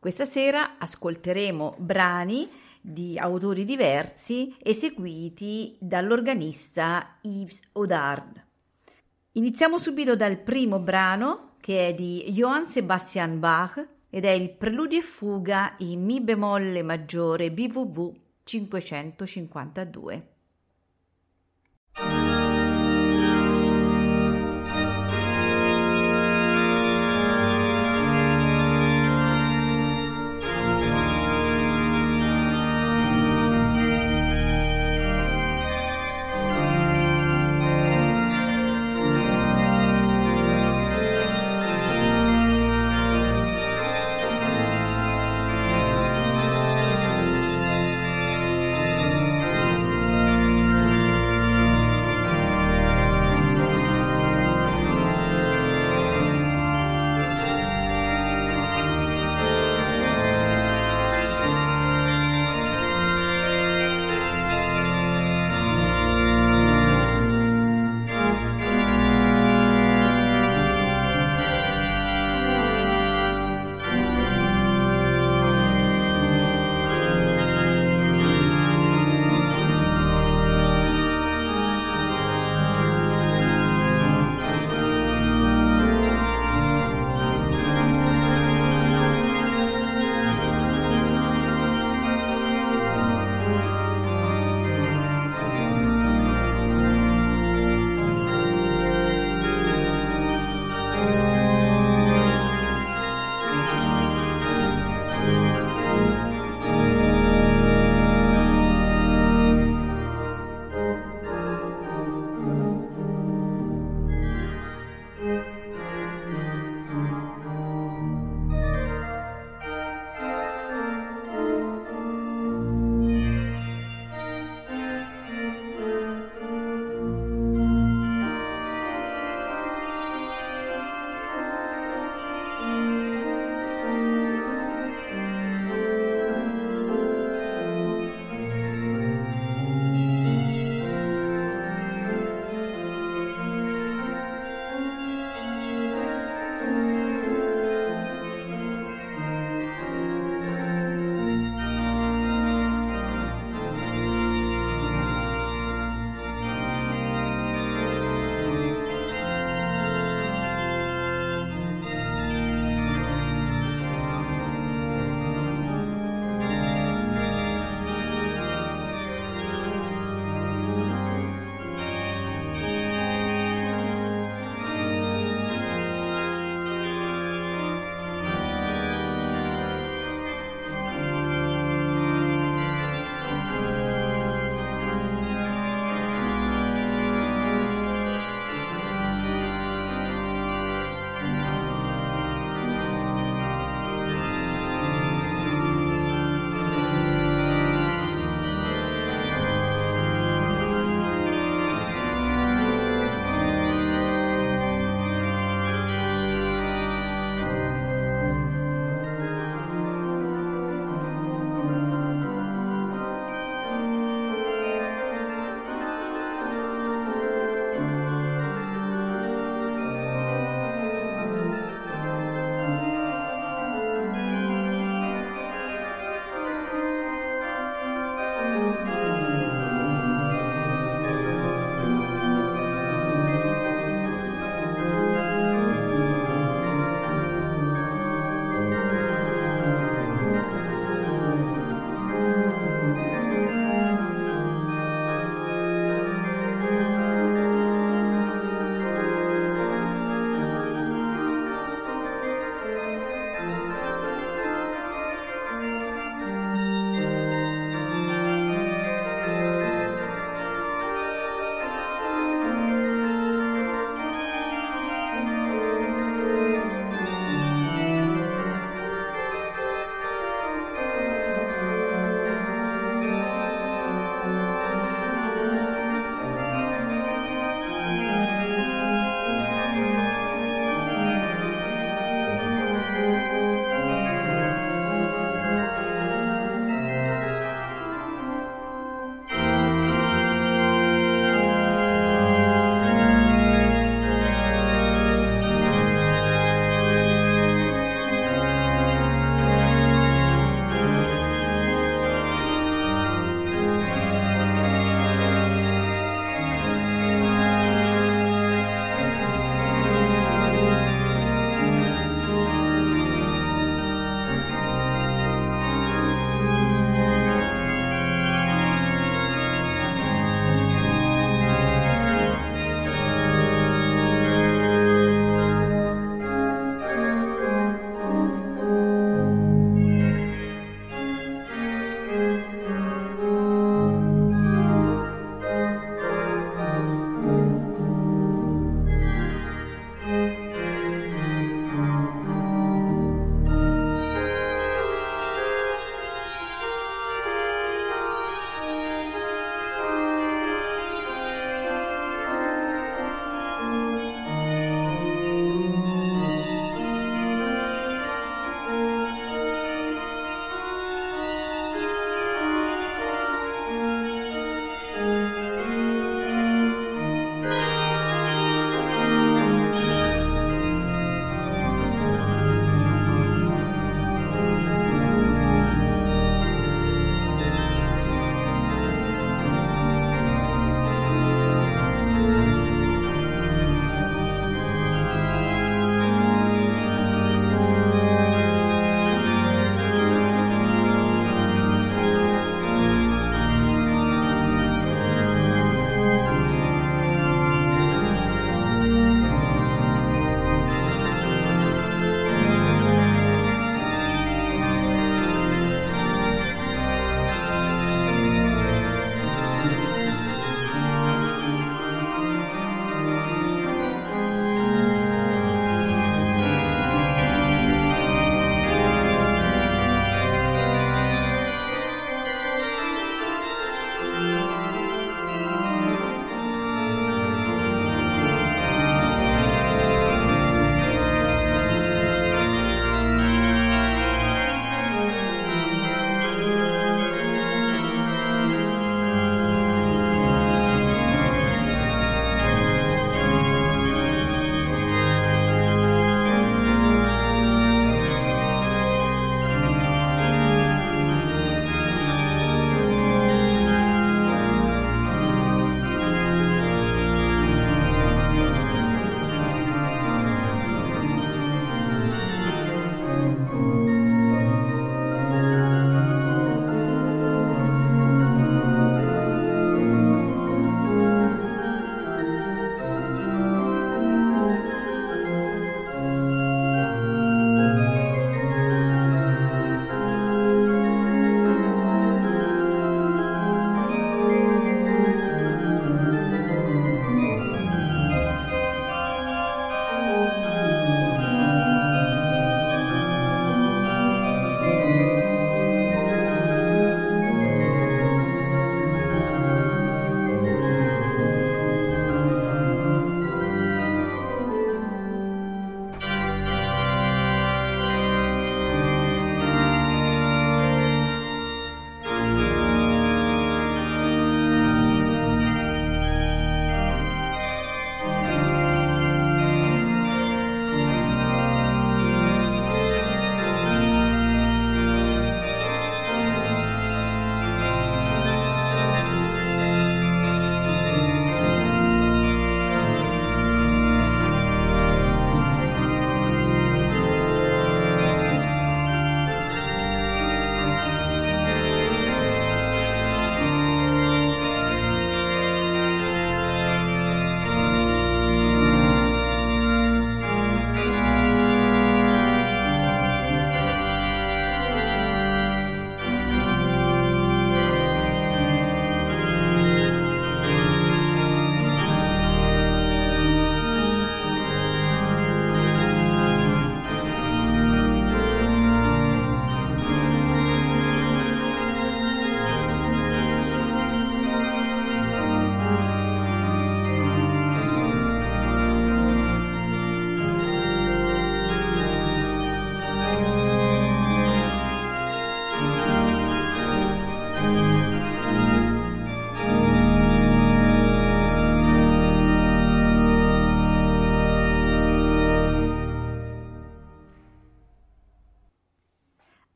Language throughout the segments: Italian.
Questa sera ascolteremo brani di autori diversi eseguiti dall'organista Yves Odard. Iniziamo subito dal primo brano che è di Johann Sebastian Bach ed è il Preludio e Fuga in Mi bemolle maggiore BWV 552.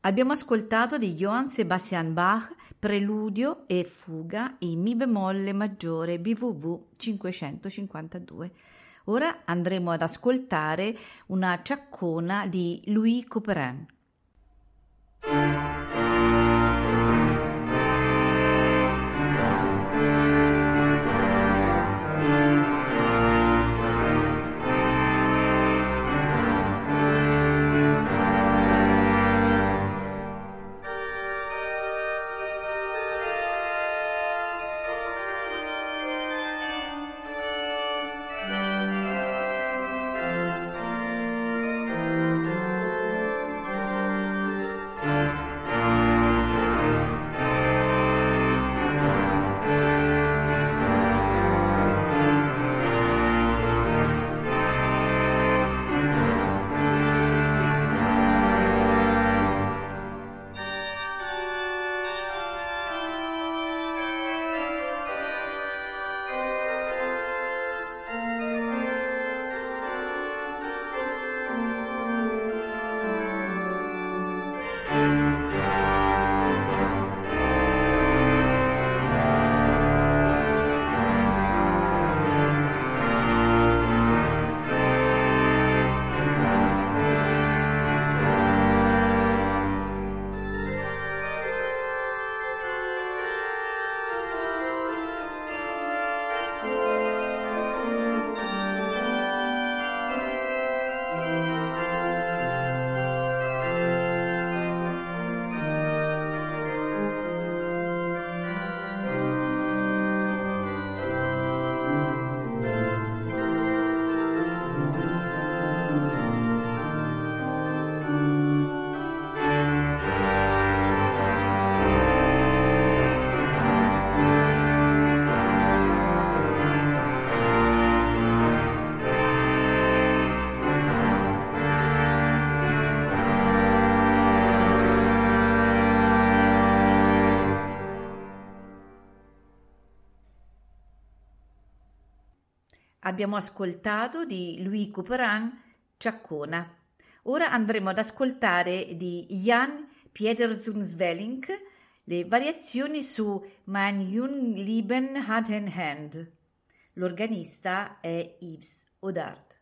Abbiamo ascoltato di Johann Sebastian Bach Preludio e Fuga in Mi bemolle maggiore BWV 552. Ora andremo ad ascoltare una ciaccona di Louis Couperin. Abbiamo ascoltato di Louis Couperin Ciaccona. Ora andremo ad ascoltare di Jan Pietersen Svelling le variazioni su Mein Jung Lieben Hand in Hand. L'organista è Yves Odard.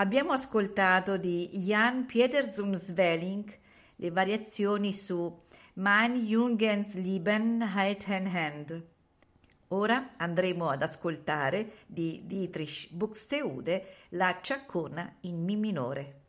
Abbiamo ascoltato di Jan Pietersum Svelling le variazioni su Mein Jungensleben Heiten Hand. Ora andremo ad ascoltare di Dietrich Buxtehude la ciaccona in Mi minore.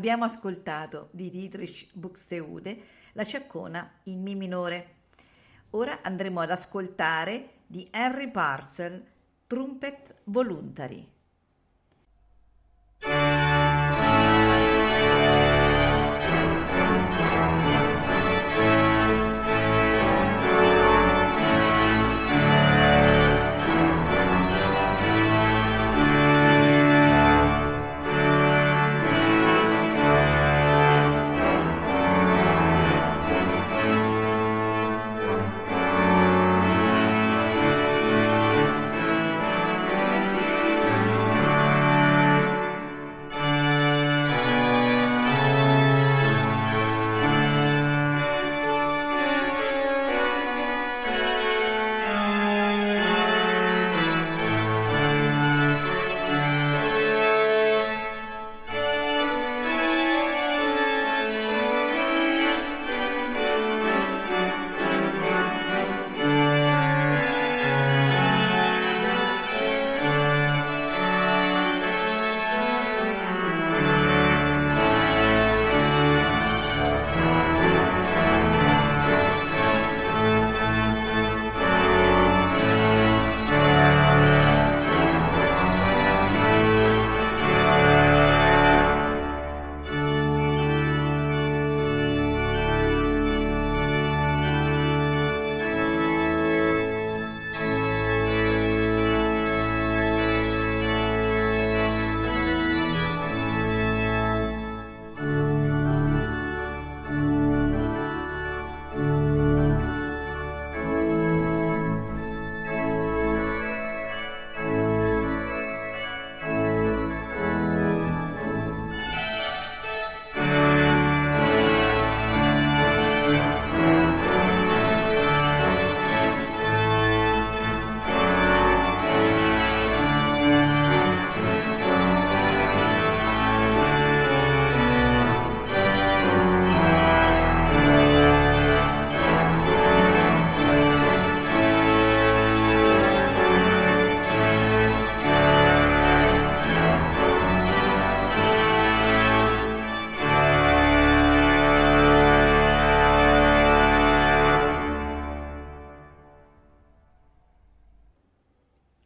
Abbiamo ascoltato di Dietrich Buxtehude la ciaccona in Mi minore. Ora andremo ad ascoltare di Henry Parcel Trumpet Voluntary.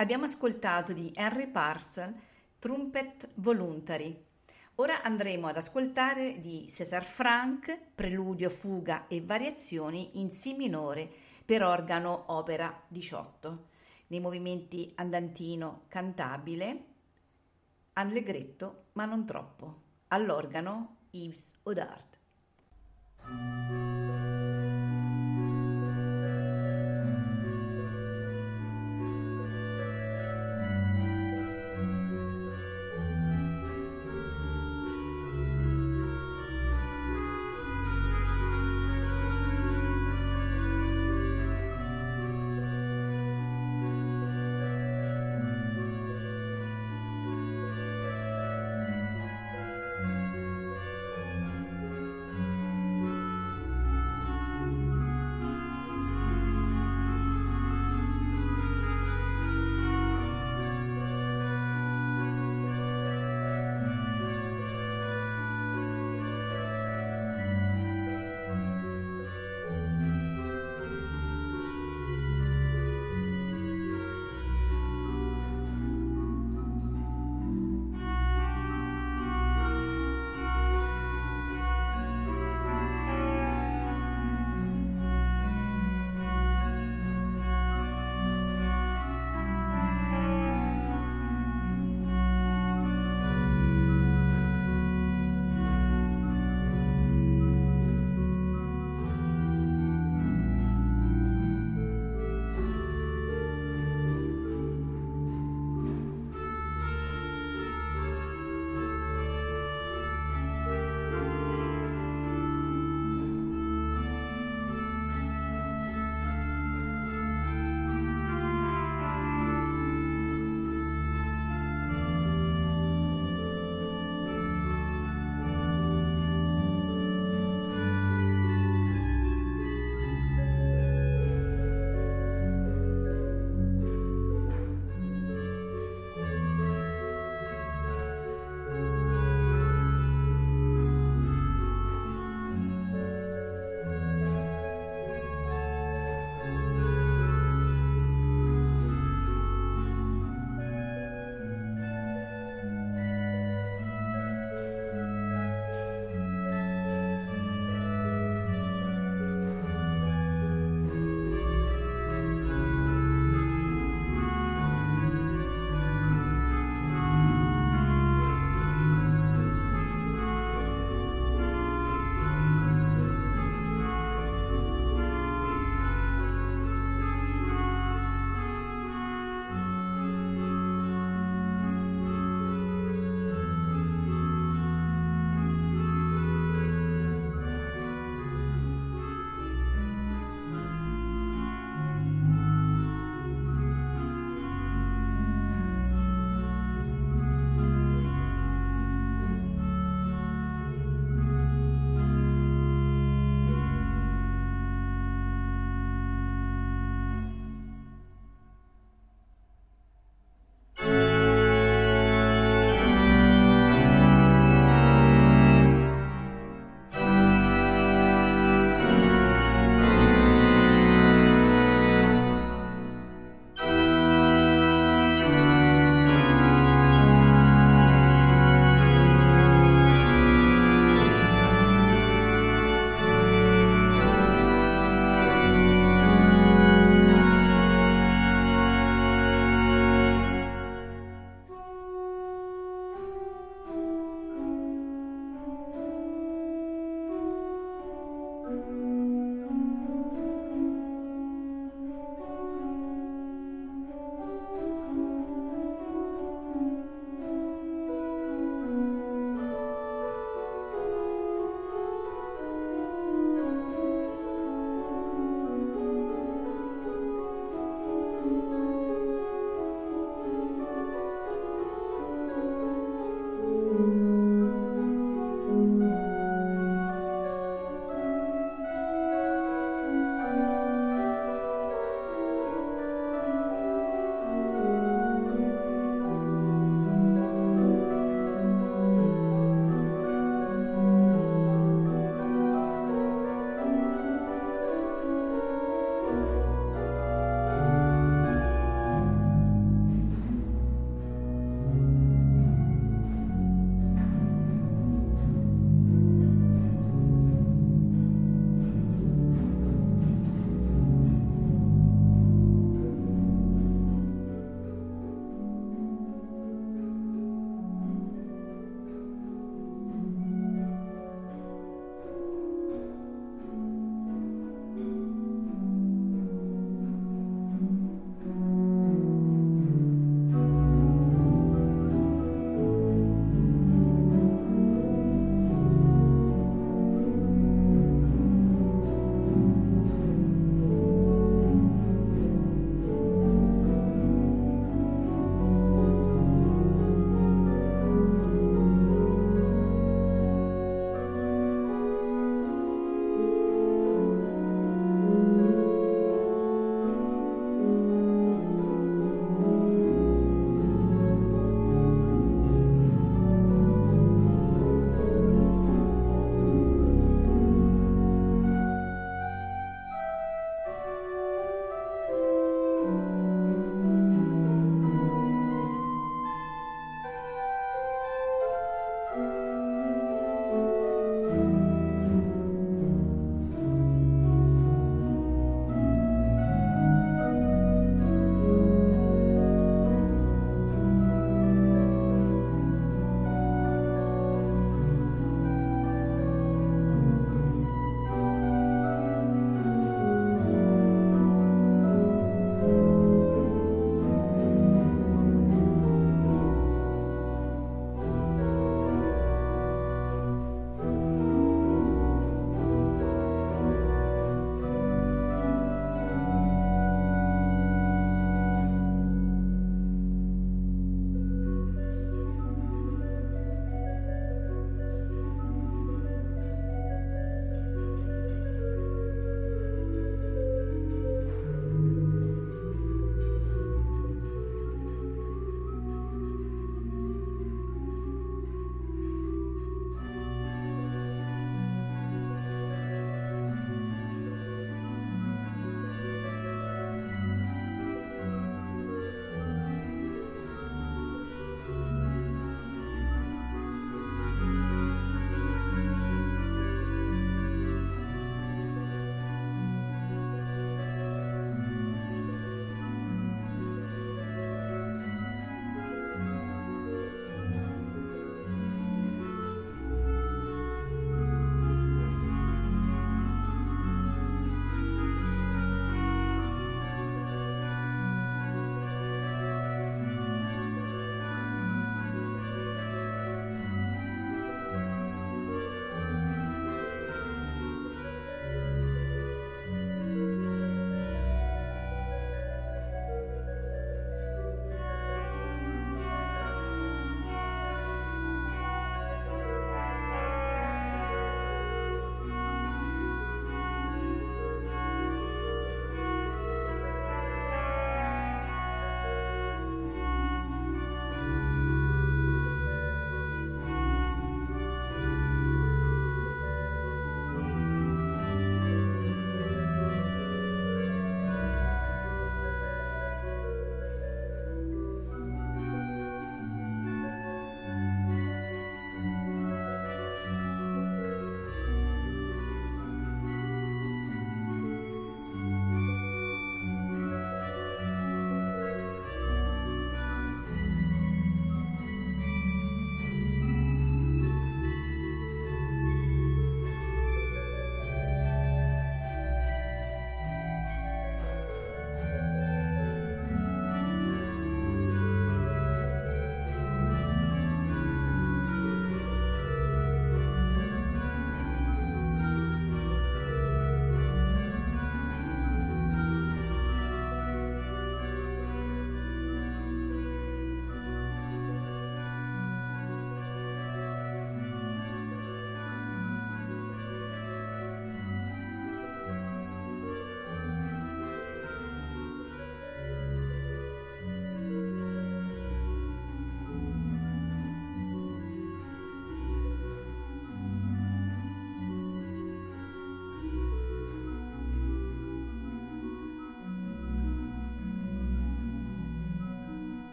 Abbiamo ascoltato di Henry Parcel Trumpet Voluntary. Ora andremo ad ascoltare di César Franck Preludio, fuga e variazioni in Si minore per organo opera 18, nei movimenti andantino cantabile, allegretto ma non troppo, all'organo Yves Odard.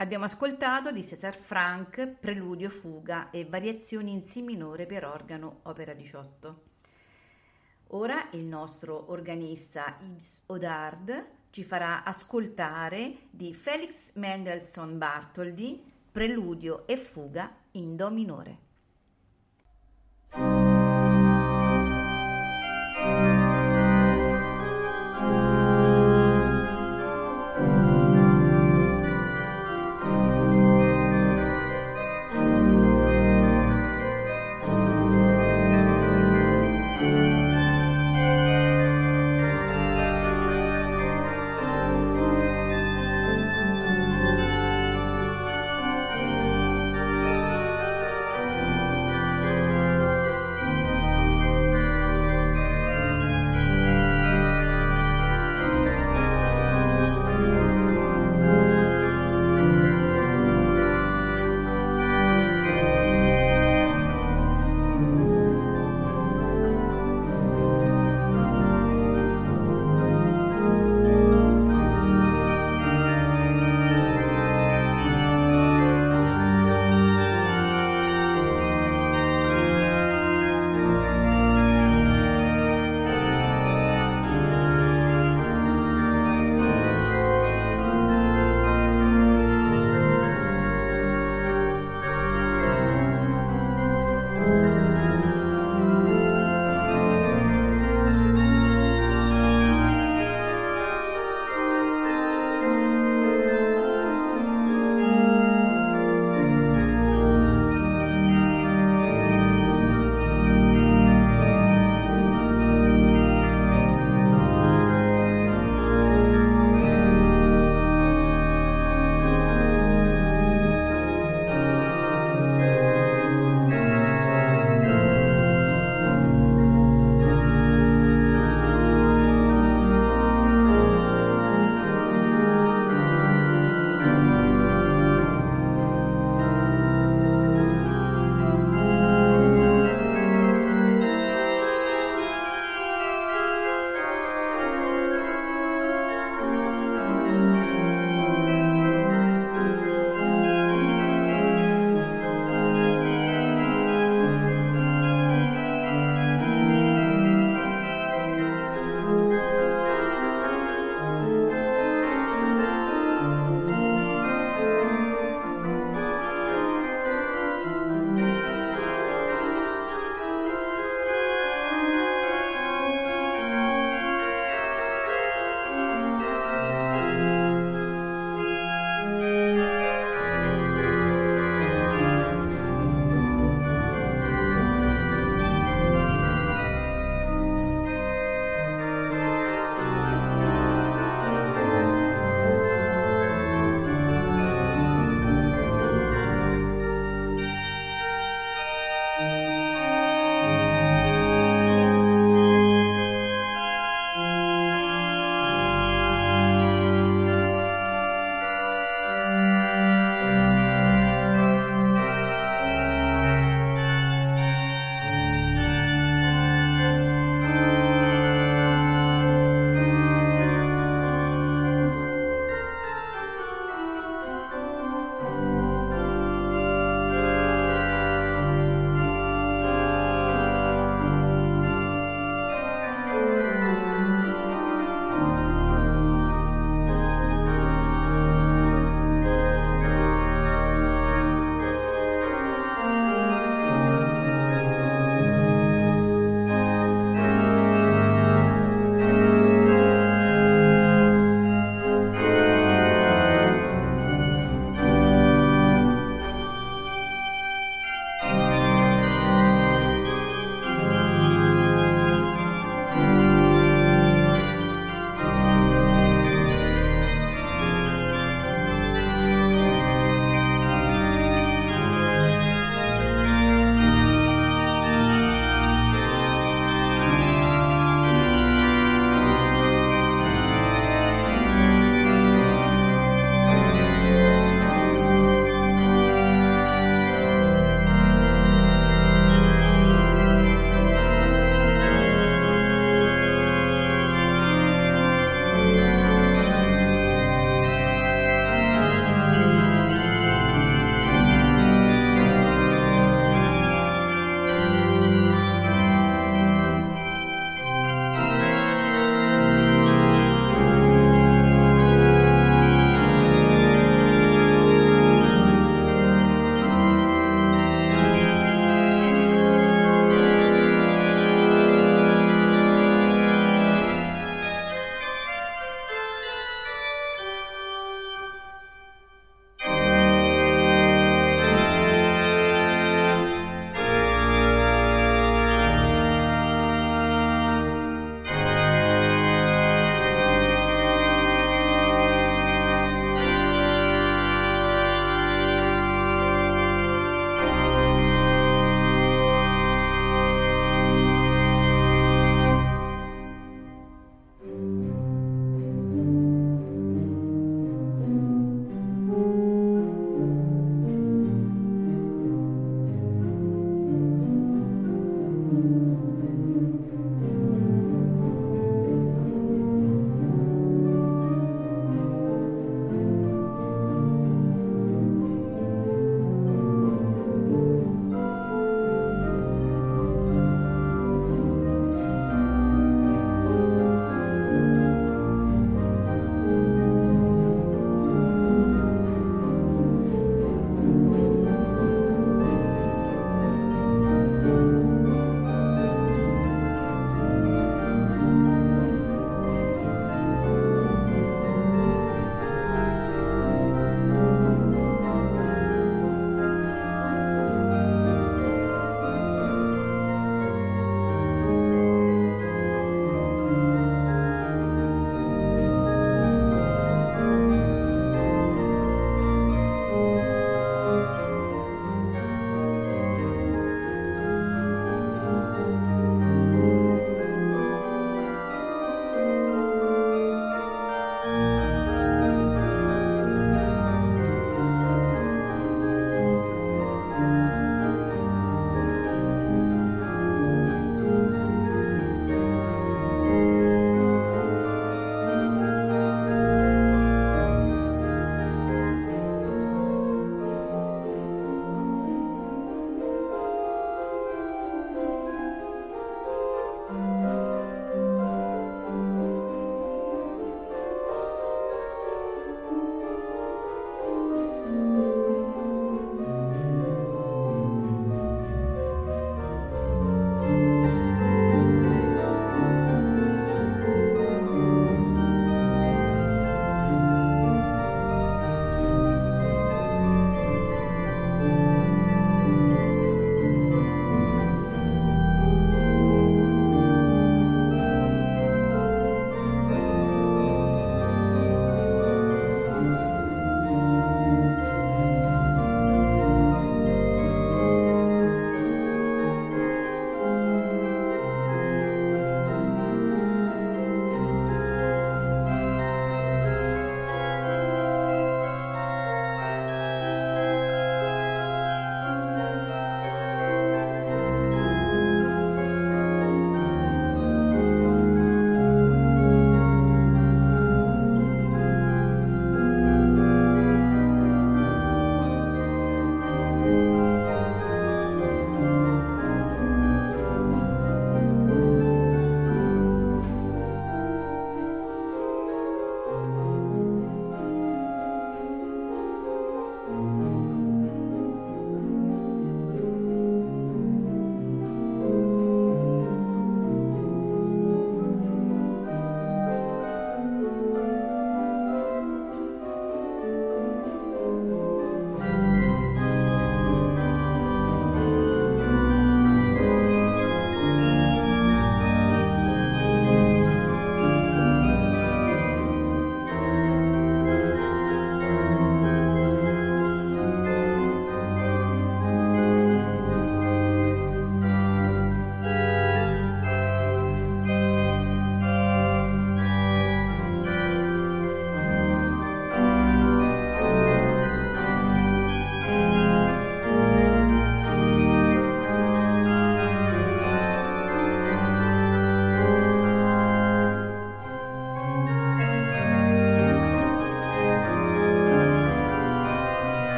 Abbiamo ascoltato di César Franck Preludio, Fuga e Variazioni in Si minore per organo, opera 18. Ora il nostro organista Yves Odard ci farà ascoltare di Felix Mendelssohn Bartholdy Preludio e Fuga in Do minore.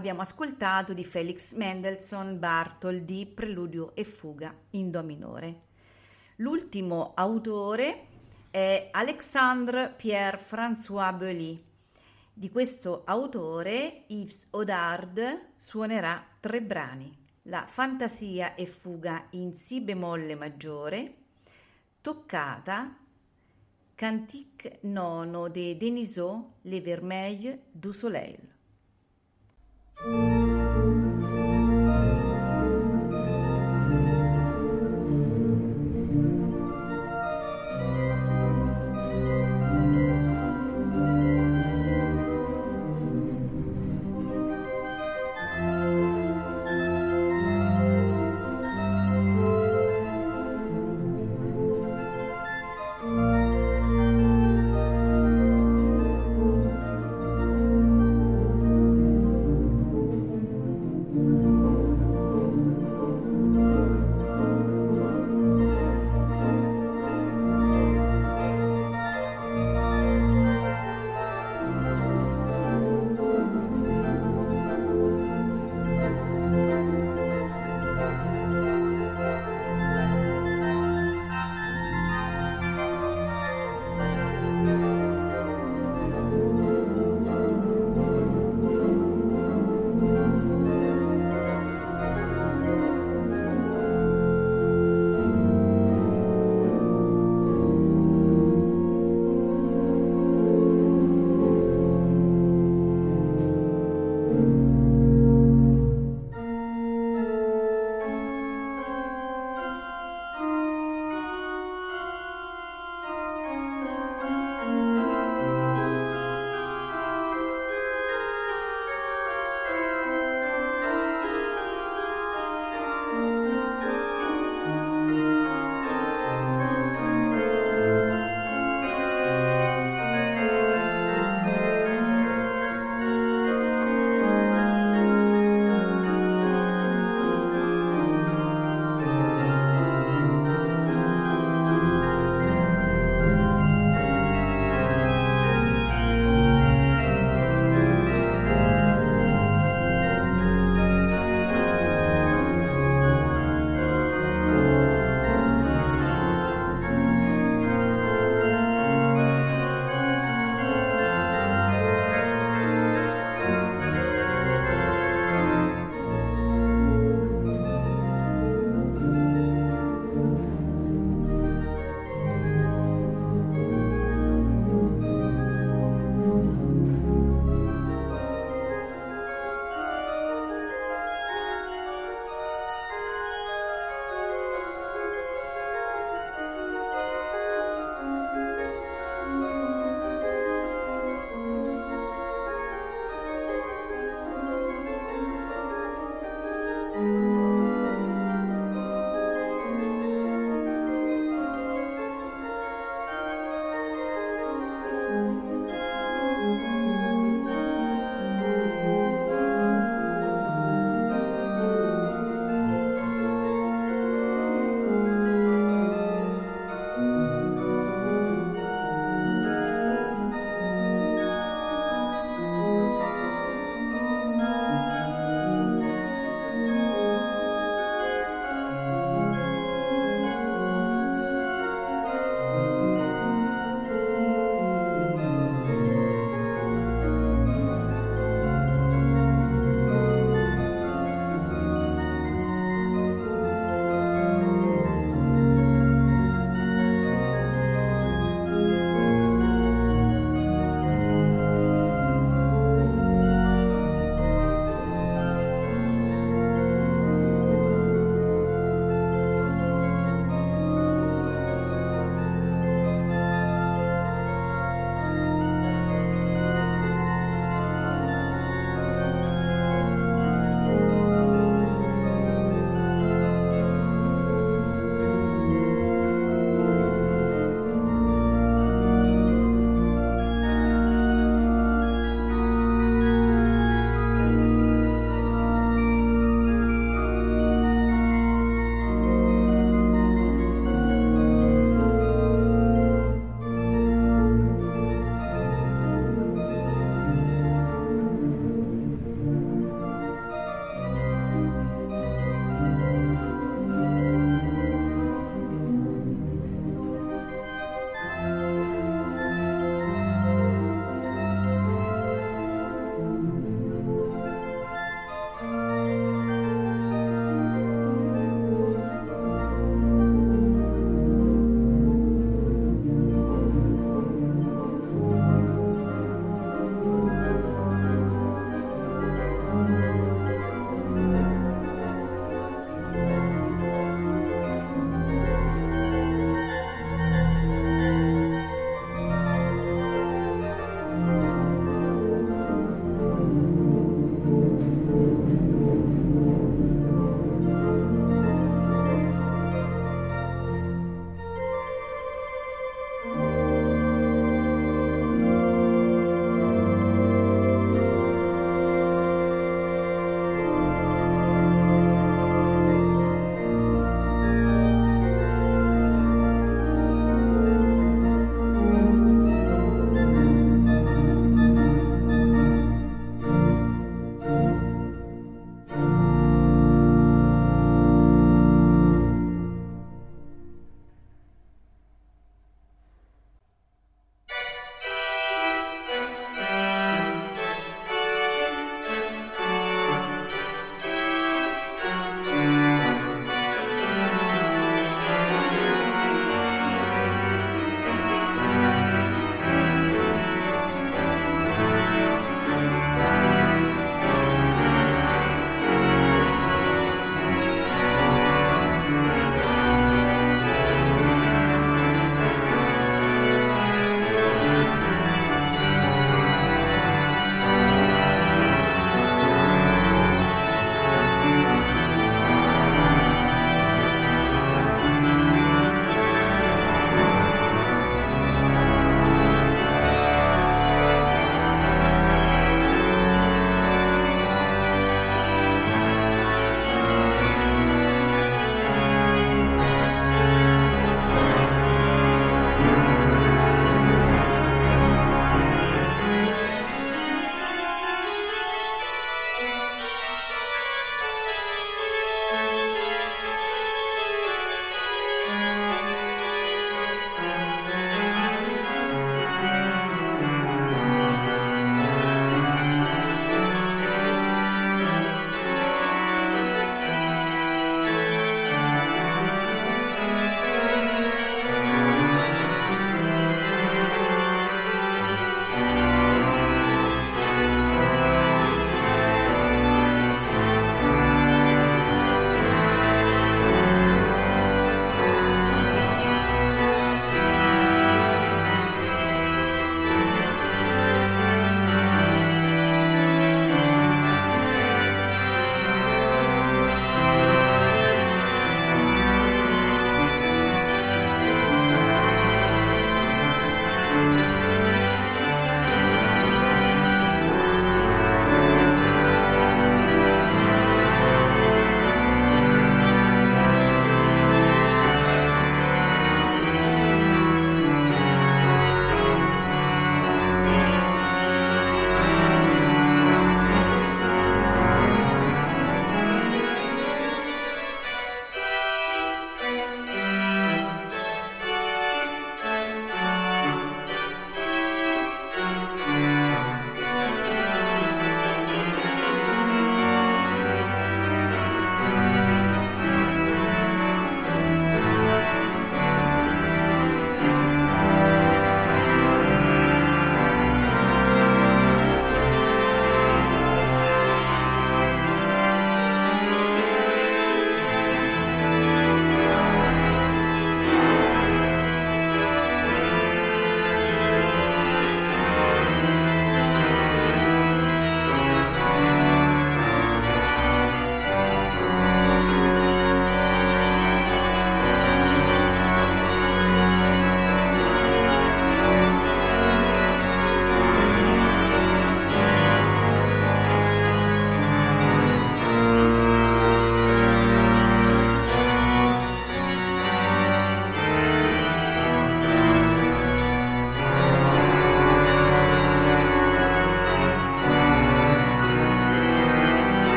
Abbiamo ascoltato di Felix Mendelssohn Bartholdy Preludio e fuga in Do minore. L'ultimo autore è Alexandre Pierre-François Belly. Di questo autore Yves Odard suonerà tre brani: La fantasia e fuga in Si bemolle maggiore, Toccata, Cantique nono de Denisot, Le Vermeil du Soleil. Música